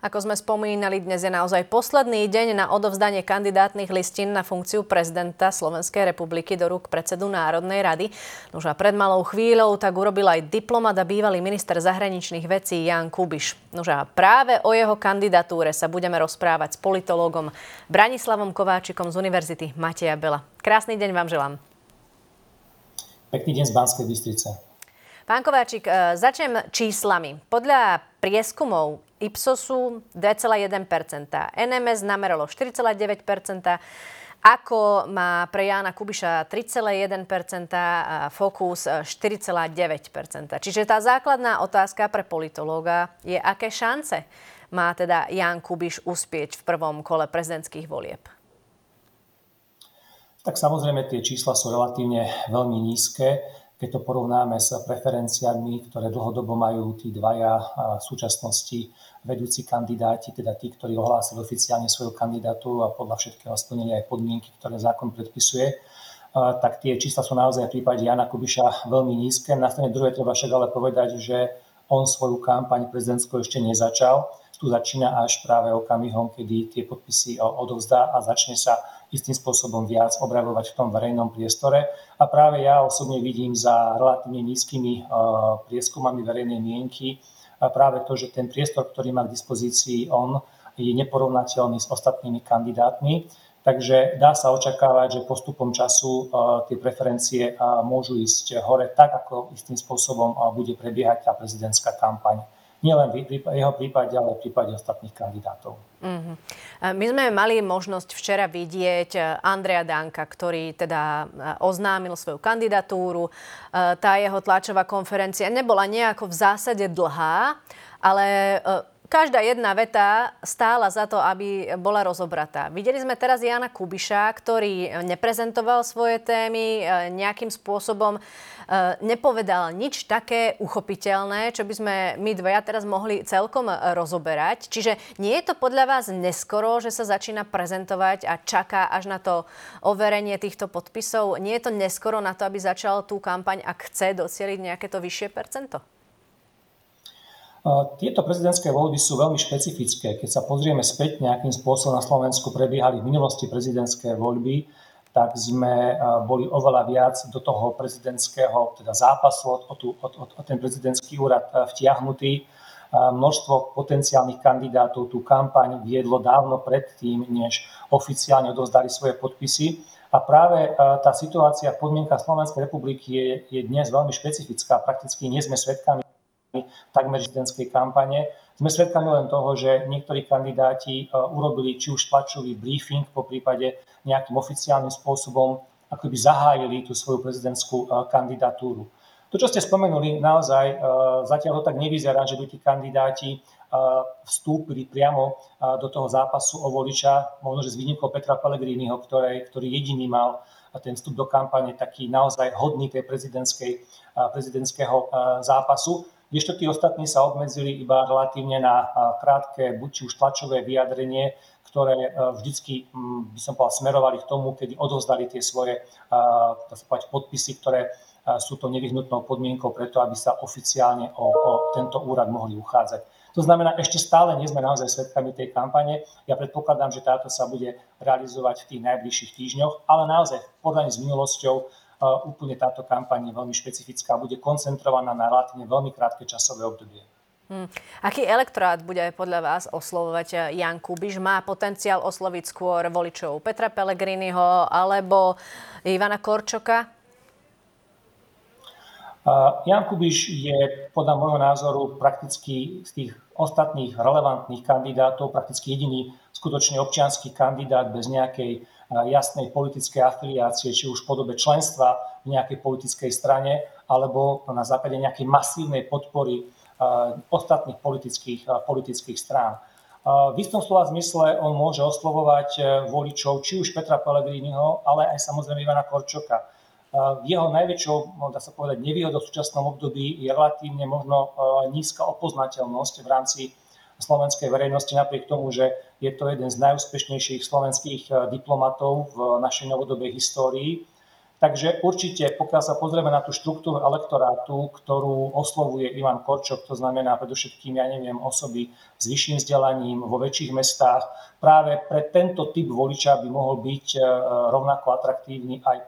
Ako sme spomínali, dnes je naozaj posledný deň na odovzdanie kandidátnych listín na funkciu prezidenta Slovenskej republiky do rúk predsedu Národnej rady. Už a pred malou chvíľou tak urobil aj diplomat a bývalý minister zahraničných vecí Jan Kubiš. Už a práve o jeho kandidatúre sa budeme rozprávať s politológom Branislavom Kováčikom z Univerzity Mateja Bela. Krásny deň vám želám. Pekný deň z Banskej Bystrice. Pán Kováčik, e, začnem číslami. Podľa prieskumov Ipsosu 2,1%, NMS nameralo 4,9%, ako má pre Jána Kubiša 3,1% a Focus 4,9%. Čiže tá základná otázka pre politológa je, aké šance má teda Ján Kubiš uspieť v prvom kole prezidentských volieb? Tak samozrejme tie čísla sú relatívne veľmi nízke keď to porovnáme s preferenciami, ktoré dlhodobo majú tí dvaja v súčasnosti vedúci kandidáti, teda tí, ktorí ohlásili oficiálne svoju kandidatúru a podľa všetkého splnili aj podmienky, ktoré zákon predpisuje, tak tie čísla sú naozaj v prípade Jana Kubiša veľmi nízke. Na strane druhej treba však ale povedať, že on svoju kampaň prezidentskú ešte nezačal. Tu začína až práve okamihom, kedy tie podpisy odovzdá a začne sa istým spôsobom viac objavovať v tom verejnom priestore. A práve ja osobne vidím za relatívne nízkymi prieskumami verejnej mienky práve to, že ten priestor, ktorý má k dispozícii on, je neporovnateľný s ostatnými kandidátmi. Takže dá sa očakávať, že postupom času eh, tie preferencie eh, môžu ísť hore tak, ako istým spôsobom bude prebiehať tá prezidentská kampaň nielen v jeho prípade, ale v prípade ostatných kandidátov. Uh-huh. My sme mali možnosť včera vidieť e, Andreja Danka, ktorý teda e, oznámil svoju kandidatúru. E, tá jeho tlačová konferencia nebola nejako v zásade dlhá, ale každá jedna veta stála za to, aby bola rozobratá. Videli sme teraz Jana Kubiša, ktorý neprezentoval svoje témy, e, nejakým spôsobom e, nepovedal nič také uchopiteľné, čo by sme my dvaja teraz mohli celkom rozoberať. Čiže nie je to podľa vás neskoro, že sa začína prezentovať a čaká až na to overenie týchto podpisov? Nie je to neskoro na to, aby začal tú kampaň, ak chce docieliť nejaké to vyššie percento? Tieto prezidentské voľby sú veľmi špecifické. Keď sa pozrieme späť, nejakým spôsobom na Slovensku prebiehali v minulosti prezidentské voľby, tak sme boli oveľa viac do toho prezidentského teda zápasu, o, o, o, o ten prezidentský úrad vtiahnutý. Množstvo potenciálnych kandidátov tú kampaň viedlo dávno predtým, než oficiálne odozdali svoje podpisy. A práve tá situácia v podmienkach Slovenskej republiky je, je dnes veľmi špecifická. Prakticky nie sme svedkami takmer prezidentskej kampane. Sme svedkami len toho, že niektorí kandidáti e, urobili či už tlačový briefing, po prípade nejakým oficiálnym spôsobom, ako by zahájili tú svoju prezidentskú e, kandidatúru. To, čo ste spomenuli, naozaj e, zatiaľ to tak nevyzerá, že by tí kandidáti vstúpili priamo do toho zápasu o voliča, možno, že s výnimkou Petra Pellegriniho, ktorý, ktorý jediný mal ten vstup do kampane taký naozaj hodný tej prezidentského zápasu kdežto tí ostatní sa obmedzili iba relatívne na krátke, buď či už tlačové vyjadrenie, ktoré e, vždycky, by som povedal, smerovali k tomu, kedy odovzdali tie svoje povedať, podpisy, ktoré sú to nevyhnutnou podmienkou preto, aby sa oficiálne o, o tento úrad mohli uchádzať. To znamená, ešte stále nie sme naozaj svetkami tej kampane. Ja predpokladám, že táto sa bude realizovať v tých najbližších týždňoch, ale naozaj v podaní s minulosťou úplne táto kampaň je veľmi špecifická a bude koncentrovaná na relatívne veľmi krátke časové obdobie. Hmm. Aký elektorát bude podľa vás oslovovať Jan Kubiš? Má potenciál osloviť skôr voličov Petra Pellegriniho alebo Ivana Korčoka? Uh, Jan Kubiš je podľa môjho názoru prakticky z tých ostatných relevantných kandidátov prakticky jediný skutočne občianský kandidát bez nejakej jasnej politickej afiliácie, či už v podobe členstva v nejakej politickej strane, alebo na základe nejakej masívnej podpory ostatných politických, politických strán. V istom slova zmysle on môže oslovovať voličov či už Petra Pellegriniho, ale aj samozrejme Ivana Korčoka. Jeho najväčšou, dá sa povedať, nevýhodou v súčasnom období je relatívne možno nízka opoznateľnosť v rámci slovenskej verejnosti, napriek tomu, že je to jeden z najúspešnejších slovenských eh, diplomatov v našej novodobej histórii, Takže určite, pokiaľ sa pozrieme na tú štruktúru elektorátu, ktorú oslovuje Ivan Korčok, to znamená predovšetkým, ja neviem, osoby s vyšším vzdelaním vo väčších mestách, práve pre tento typ voliča by mohol byť e, rovnako atraktívny aj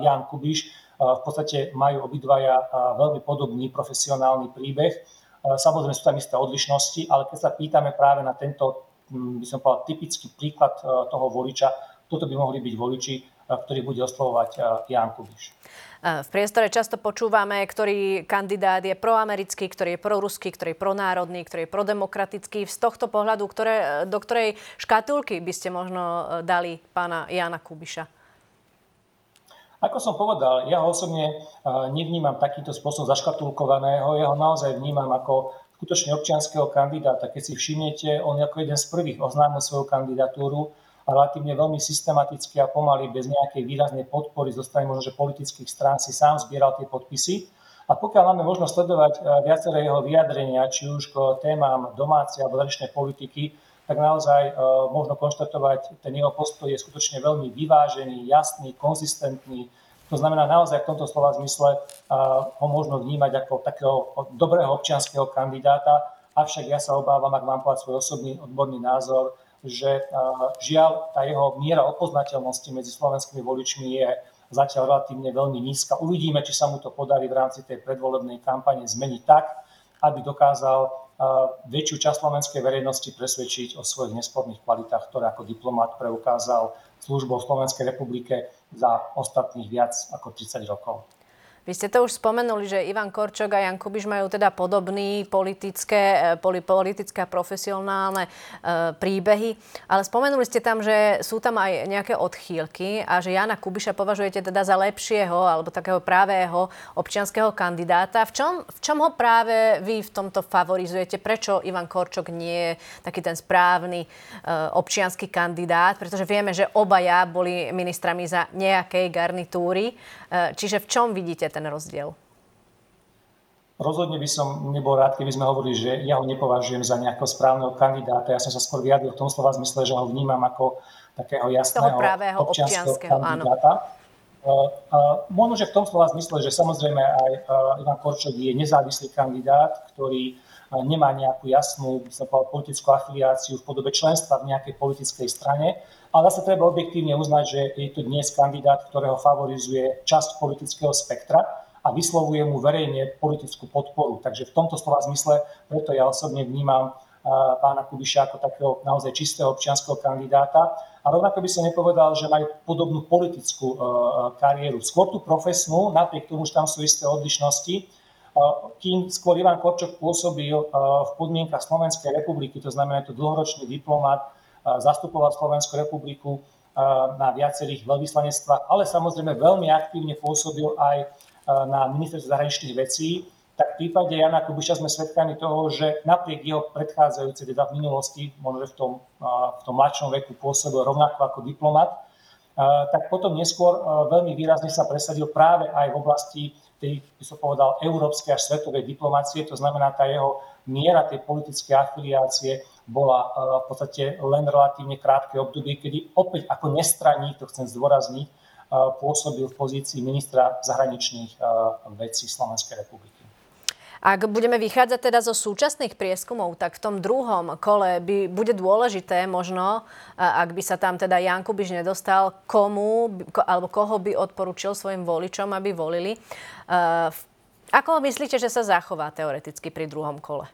Jan Kubiš. E, v podstate majú obidvaja e, veľmi podobný profesionálny príbeh. Samozrejme sú tam isté odlišnosti, ale keď sa pýtame práve na tento, by som povedal, typický príklad toho voliča, toto by mohli byť voliči, ktorý bude oslovovať Jan Kubiš. V priestore často počúvame, ktorý kandidát je proamerický, ktorý je proruský, ktorý je pronárodný, ktorý je prodemokratický. Z tohto pohľadu, ktoré, do ktorej škatulky by ste možno e, dali pána Jana Kubiša? Ako som povedal, ja ho osobne e, nevnímam takýmto spôsobom zaškatulkovaného, ja ho naozaj vnímam ako skutočne občianského kandidáta. Keď si všimnete, on ako jeden z prvých oznámil svoju kandidatúru relatívne veľmi systematicky a pomaly, bez nejakej výraznej podpory zo strany možno, že politických strán si sám zbieral tie podpisy. A pokiaľ máme možnosť sledovať eh, viaceré jeho vyjadrenia, či už k témam domácej alebo zahraničnej politiky, tak naozaj eh, možno konštatovať, ten jeho postoj je skutočne veľmi vyvážený, jasný, konzistentný. To znamená naozaj v tomto slova zmysle eh, ho možno vnímať ako takého dobrého občianského kandidáta, avšak ja sa obávam, ak mám povedať svoj osobný odborný názor, že žiaľ tá jeho miera opoznateľnosti medzi slovenskými voličmi je zatiaľ relatívne veľmi nízka. Uvidíme, či sa mu to podarí v rámci tej predvolebnej kampane zmeniť tak, aby dokázal väčšiu časť slovenskej verejnosti presvedčiť o svojich nesporných kvalitách, ktoré ako diplomat preukázal službou Slovenskej republike za ostatných viac ako 30 rokov. Vy ste to už spomenuli, že Ivan Korčok a Jan Kubiš majú teda podobný politické, e, politické a profesionálne e, príbehy, ale spomenuli ste tam, že sú tam aj nejaké odchýlky a že Jana Kubiša považujete teda za lepšieho alebo takého pravého občianského kandidáta. V čom, v čom ho práve vy v tomto favorizujete? Prečo Ivan Korčok nie je taký ten správny e, občianský kandidát? Pretože vieme, že obaja boli ministrami za nejakej garnitúry. Čiže v čom vidíte ten rozdiel? Rozhodne by som nebol rád, keby sme hovorili, že ja ho nepovažujem za nejakého správneho kandidáta. Ja som sa skôr vyjadril v tom slova zmysle, že ho vnímam ako takého jasného občianského kandidáta. Uh, možno, že v tom slova zmysle, že samozrejme aj uh, Ivan Korčok je nezávislý kandidát, ktorý uh, nemá nejakú jasnú politickú afiliáciu v podobe členstva v nejakej politickej strane, ale zase treba objektívne uznať, že je to dnes kandidát, ktorého favorizuje časť politického spektra a vyslovuje mu verejne politickú podporu. Takže v tomto slova zmysle preto ja osobne vnímam pána Kubiša ako takého naozaj čistého občianského kandidáta. A rovnako by som nepovedal, že majú podobnú politickú kariéru. Skôr tú profesnú, napriek tomu, že tam sú isté odlišnosti, kým skôr Ivan Korčok pôsobil v podmienkach Slovenskej republiky, to znamená, je to dlhoročný diplomat, zastupoval Slovenskú republiku na viacerých veľvyslanectvách, ale samozrejme veľmi aktívne pôsobil aj na ministerstve zahraničných vecí, tak v prípade Jana Kubiša sme svedkami toho, že napriek jeho predchádzajúcej, teda v minulosti, možno v tom, v tom mladšom veku pôsobil rovnako ako diplomat, tak potom neskôr veľmi výrazne sa presadil práve aj v oblasti tej, by som povedal, európskej až svetovej diplomácie, to znamená tá jeho miera tej politickej afiliácie bola eh, v podstate len relatívne krátke obdobie, kedy opäť ako nestraník, to chcem zdôrazniť, eh, pôsobil v pozícii ministra zahraničných eh, vecí Slovenskej republiky. Ak budeme vychádzať teda zo súčasných prieskumov, tak v tom druhom kole by bude dôležité možno, ak by sa tam teda Jan Kubiš nedostal, komu alebo koho by odporučil svojim voličom, aby volili. Ako myslíte, že sa zachová teoreticky pri druhom kole?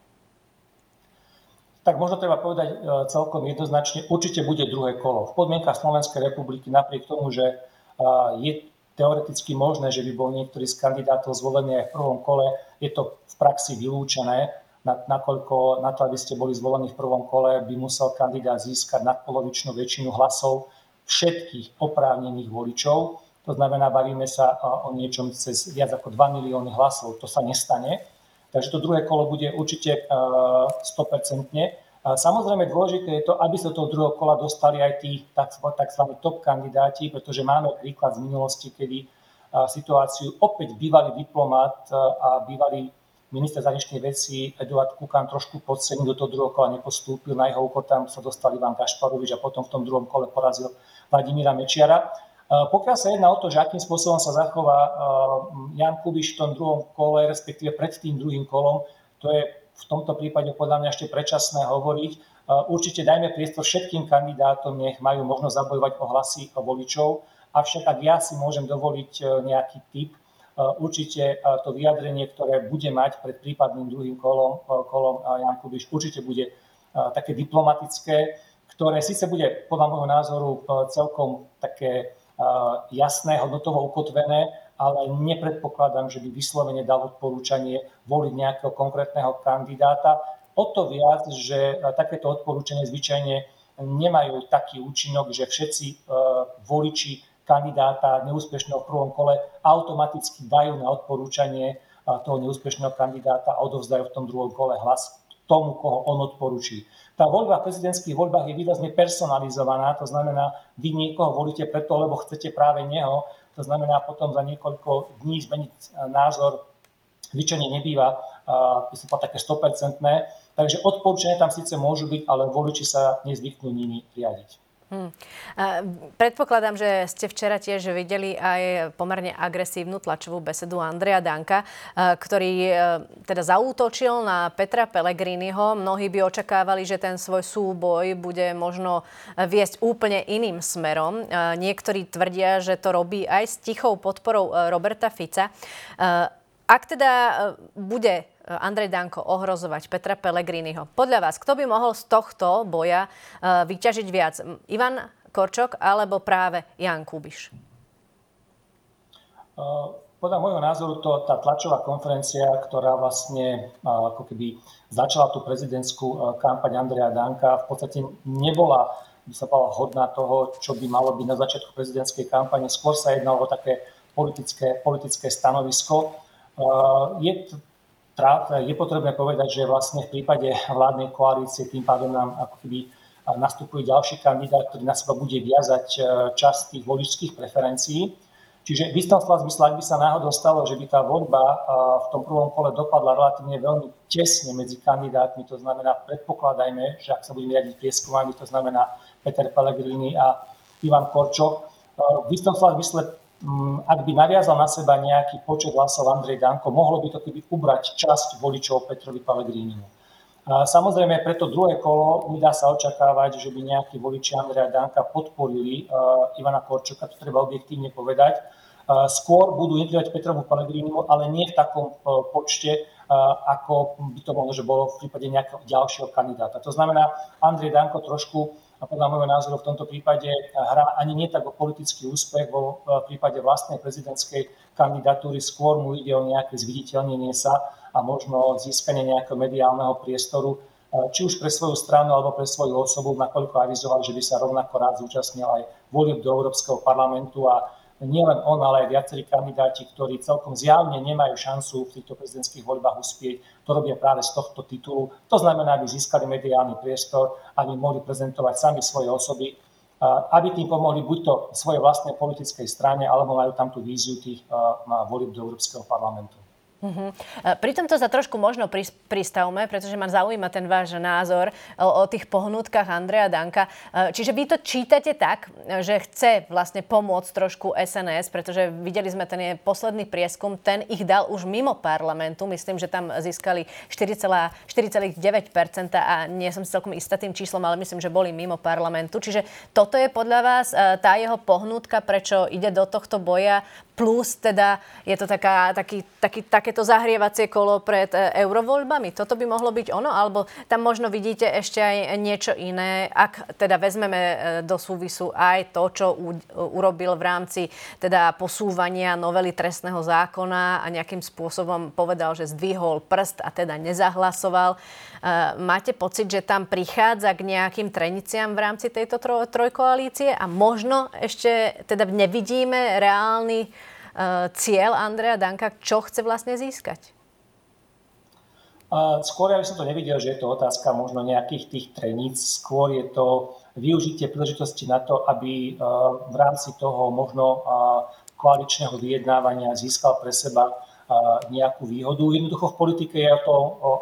tak možno treba povedať e, celkom jednoznačne, určite bude druhé kolo. V podmienkach Slovenskej republiky, napriek tomu, že e, je teoreticky možné, že by bol niektorý z kandidátov zvolený aj v prvom kole, je to v praxi vylúčené, nakoľko na to, aby ste boli zvolení v prvom kole, by musel kandidát získať nadpolovičnú väčšinu hlasov všetkých oprávnených voličov. To znamená, bavíme sa e, o niečom cez viac ako 2 milióny hlasov. To sa nestane. Takže to druhé kolo bude určite 100%. Eh, samozrejme dôležité je to, aby sa do toho druhého kola dostali aj tí tzv. top kandidáti, pretože máme príklad z minulosti, kedy situáciu opäť bývalý diplomat a bývalý minister zahraničných vecí Eduard Kukan trošku podcenil, do toho druhého kola nepostúpil. Na jeho úkor tam sa dostal Ivan Kašparovič a potom v tom druhom kole porazil Vladimíra Mečiara. Pokiaľ sa jedná o to, že akým spôsobom sa zachová Jan Kubiš v tom druhom kole, respektíve pred tým druhým kolom, to je v tomto prípade podľa mňa ešte predčasné hovoriť. Určite dajme priestor všetkým kandidátom, nech majú možnosť zabojovať o hlasy voličov. Avšak ak ja si môžem dovoliť e, nejaký typ, e, určite e, to vyjadrenie, ktoré bude mať pred prípadným druhým kolom, kolom Jan Kubiš, určite bude také diplomatické, ktoré síce bude podľa môjho názoru celkom také jasné, hodnotovo ukotvené, ale nepredpokladám, že by vyslovene dal odporúčanie voliť nejakého konkrétneho kandidáta. O to viac, že takéto odporúčanie zvyčajne nemajú taký účinok, že všetci voliči kandidáta neúspešného v prvom kole automaticky dajú na odporúčanie toho neúspešného kandidáta a odovzdajú v tom druhom kole hlas tomu, koho on odporúči. Tá voľba v prezidentských voľbách je výrazne personalizovaná, to znamená, vy niekoho volíte preto, lebo chcete práve neho, to znamená potom za niekoľko dní zmeniť názor zvyčajne nebýva myslím, také 100%. Takže odporúčania tam síce môžu byť, ale voliči sa nezvyknú nimi riadiť. Hmm. Predpokladám, že ste včera tiež videli aj pomerne agresívnu tlačovú besedu Andreja Danka, ktorý e, teda zaútočil na Petra Pellegriniho. Mnohí by očakávali, že ten svoj súboj bude možno viesť úplne iným smerom. Niektorí tvrdia, že to robí aj s tichou podporou e, Roberta Fica. Ak teda e, bude Andrej Danko ohrozovať Petra Pellegriniho. Podľa vás, kto by mohol z tohto boja eh, vyťažiť viac? Ivan Korčok alebo práve Jan Kubiš? Eh, podľa môjho názoru to tá tlačová konferencia, ktorá vlastne ako keby začala tú prezidentskú kampaň Andreja Danka, v podstate nebola by sa povedala hodná toho, čo by malo byť na začiatku prezidentskej kampane. Skôr sa jednalo o také politické, politické stanovisko. Je je potrebné povedať, že vlastne v prípade vládnej koalície tým pádom nám ako keby nastupuje ďalší kandidát, ktorý na seba bude viazať e, časť tých voličských preferencií. Čiže v istom slova zmysle, ak by sa náhodou stalo, že by tá voľba e, v tom prvom kole dopadla relatívne veľmi tesne medzi kandidátmi, to znamená, predpokladajme, že ak sa budeme riadiť prieskumami, to znamená Peter Pellegrini a Ivan Korčok, e, v istom slova zmysle ak by naviazal na seba nejaký počet hlasov Andrej Danko, mohlo by to keby ubrať časť voličov Petrovi Pellegrinimu. Samozrejme, preto druhé kolo nedá sa očakávať, že by nejakí voliči Andreja Danka podporili uh, Ivana Korčoka, to treba objektívne povedať. Uh, skôr budú integrovať Petrovu Pellegrinimu, ale nie v takom uh, počte, ako by to mohlo, že bolo v prípade nejakého ďalšieho kandidáta. To znamená, Andrej Danko trošku a podľa môjho názoru v tomto prípade hrá ani nie tak o politický úspech, vo prípade vlastnej prezidentskej kandidatúry skôr mu ide o nejaké zviditeľnenie sa a možno získanie nejakého mediálneho priestoru, či už pre svoju stranu alebo pre svoju osobu, nakoľko avizoval, že by sa rovnako rád zúčastnil aj volieb do Európskeho parlamentu a nielen on, ale aj viacerí kandidáti, ktorí celkom zjavne nemajú šancu v týchto prezidentských voľbách uspieť, to robia práve z tohto titulu. To znamená, aby získali mediálny priestor, aby mohli prezentovať sami svoje osoby, aby tým pomohli buď to svojej vlastnej politickej strane, alebo majú tam tú víziu tých volieb do Európskeho parlamentu. Uh-huh. Pri tomto sa trošku možno pristavme, pretože ma zaujíma ten váš názor o, o tých pohnutkách Andreja Danka. E, čiže vy to čítate tak, že chce vlastne pomôcť trošku SNS, pretože videli sme ten posledný prieskum, ten ich dal už mimo parlamentu. Myslím, že tam získali 4,9% a nie som si celkom istá tým číslom, ale myslím, že boli mimo parlamentu. Čiže toto je podľa vás e, tá jeho pohnutka, prečo ide do tohto boja plus teda je to taká, taký, taký, takéto zahrievacie kolo pred e, eurovoľbami. Toto by mohlo byť ono? Alebo tam možno vidíte ešte aj niečo iné, ak teda vezmeme e, do súvisu aj to, čo u, urobil v rámci teda posúvania novely trestného zákona a nejakým spôsobom povedal, že zdvihol prst a teda nezahlasoval. Máte pocit, že tam prichádza k nejakým treniciam v rámci tejto troj, trojkoalície a možno ešte teda nevidíme reálny cieľ Andreja Danka, čo chce vlastne získať? Skôr ja by som to nevidel, že je to otázka možno nejakých tých treníc. Skôr je to využitie príležitosti na to, aby v rámci toho možno koaličného vyjednávania získal pre seba nejakú výhodu. Jednoducho v politike je to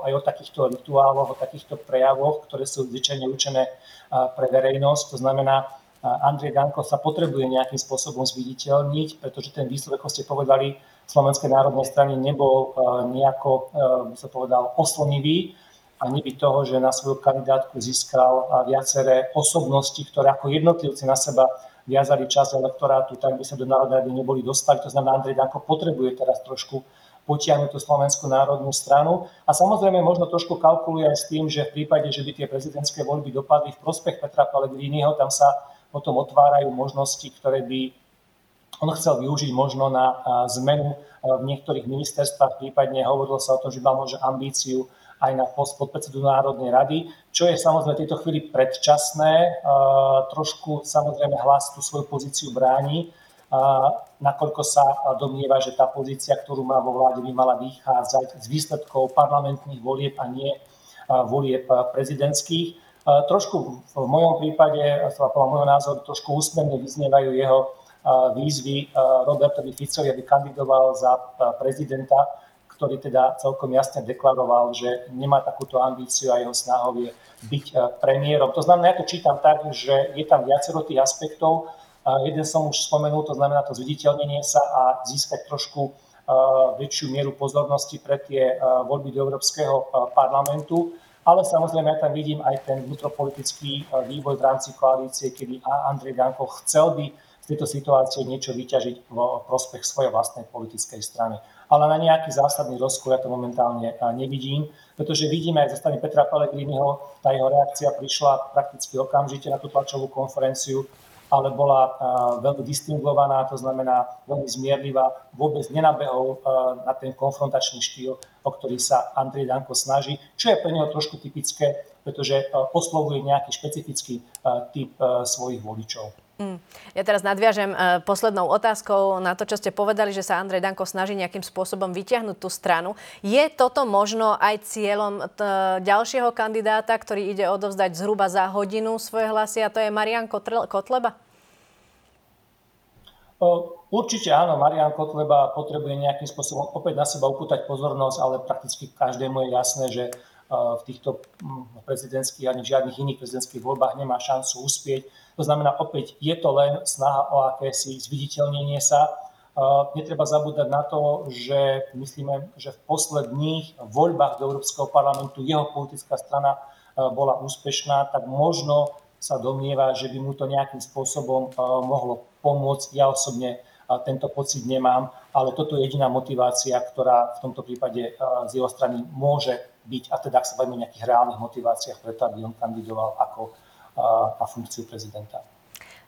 aj o takýchto rituáloch, o takýchto prejavoch, ktoré sú zvyčajne určené pre verejnosť. To znamená, Andrej Danko sa potrebuje nejakým spôsobom zviditeľniť, pretože ten výsledok, ako ste povedali, Slovenskej národnej strany nebol nejako, by sa povedal, oslnivý a nebyť toho, že na svoju kandidátku získal viaceré osobnosti, ktoré ako jednotlivci na seba viazali čas elektorátu, tak by sa do Národnej rady neboli dostali. To znamená, Andrej Danko potrebuje teraz trošku potiahnuť tú Slovenskú národnú stranu. A samozrejme možno trošku kalkuluje aj s tým, že v prípade, že by tie prezidentské voľby dopadli v prospech Petra Pellegriniho, tam sa potom otvárajú možnosti, ktoré by on chcel využiť možno na zmenu v niektorých ministerstvách, prípadne hovorilo sa o tom, že mal možno ambíciu aj na post podpredsedu Národnej rady, čo je samozrejme v tejto chvíli predčasné. Trošku samozrejme hlas tú svoju pozíciu bráni, nakoľko sa domnieva, že tá pozícia, ktorú má vo vláde, by mala vychádzať z výsledkov parlamentných volieb a nie volieb prezidentských. Trošku v mojom prípade, podľa môjho názoru, trošku úsmerne vyznievajú jeho výzvy Robertovi Ficovi, aby kandidoval za prezidenta, ktorý teda celkom jasne deklaroval, že nemá takúto ambíciu a jeho snahou je byť premiérom. To znamená, ja to čítam tak, že je tam viacero tých aspektov, Jeden som už spomenul, to znamená to zviditeľnenie sa a získať trošku väčšiu mieru pozornosti pre tie voľby do Európskeho parlamentu. Ale samozrejme, ja tam vidím aj ten vnútropolitický vývoj v rámci koalície, kedy Andrej Danko chcel by z tejto situácie niečo vyťažiť v prospech svojej vlastnej politickej strany. Ale na nejaký zásadný rozkol ja to momentálne nevidím, pretože vidíme aj zo strany Petra Pellegriniho, tá jeho reakcia prišla prakticky okamžite na tú tlačovú konferenciu, ale bola veľmi distingovaná, to znamená veľmi zmierlivá, vôbec nenabehol na ten konfrontačný štýl, o ktorý sa Andrej Danko snaží, čo je pre neho trošku typické, pretože oslovuje nejaký špecifický typ svojich voličov. Mm. Ja teraz nadviažem uh, poslednou otázkou na to, čo ste povedali, že sa Andrej Danko snaží nejakým spôsobom vyťahnuť tú stranu. Je toto možno aj cieľom t- ďalšieho kandidáta, ktorý ide odovzdať zhruba za hodinu svoje hlasy a to je Marian Kotleba? Určite áno, Marian Kotleba potrebuje nejakým spôsobom opäť na seba upútať pozornosť, ale prakticky každému je jasné, že v týchto prezidentských ani žiadnych iných prezidentských voľbách nemá šancu uspieť to znamená, opäť je to len snaha o akési zviditeľnenie sa. Netreba zabúdať na to, že myslíme, že v posledných voľbách do Európskeho parlamentu jeho politická strana bola úspešná, tak možno sa domnieva, že by mu to nejakým spôsobom mohlo pomôcť. Ja osobne tento pocit nemám, ale toto je jediná motivácia, ktorá v tomto prípade z jeho strany môže byť, a teda ak sa bavíme o nejakých reálnych motiváciách, preto aby on kandidoval ako na funkciu prezidenta.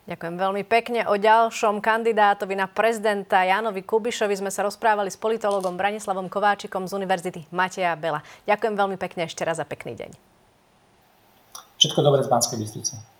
Ďakujem veľmi pekne. O ďalšom kandidátovi na prezidenta Janovi Kubišovi sme sa rozprávali s politologom Branislavom Kováčikom z Univerzity Mateja Bela. Ďakujem veľmi pekne ešte raz za pekný deň. Všetko dobré z Banskej Bystrice.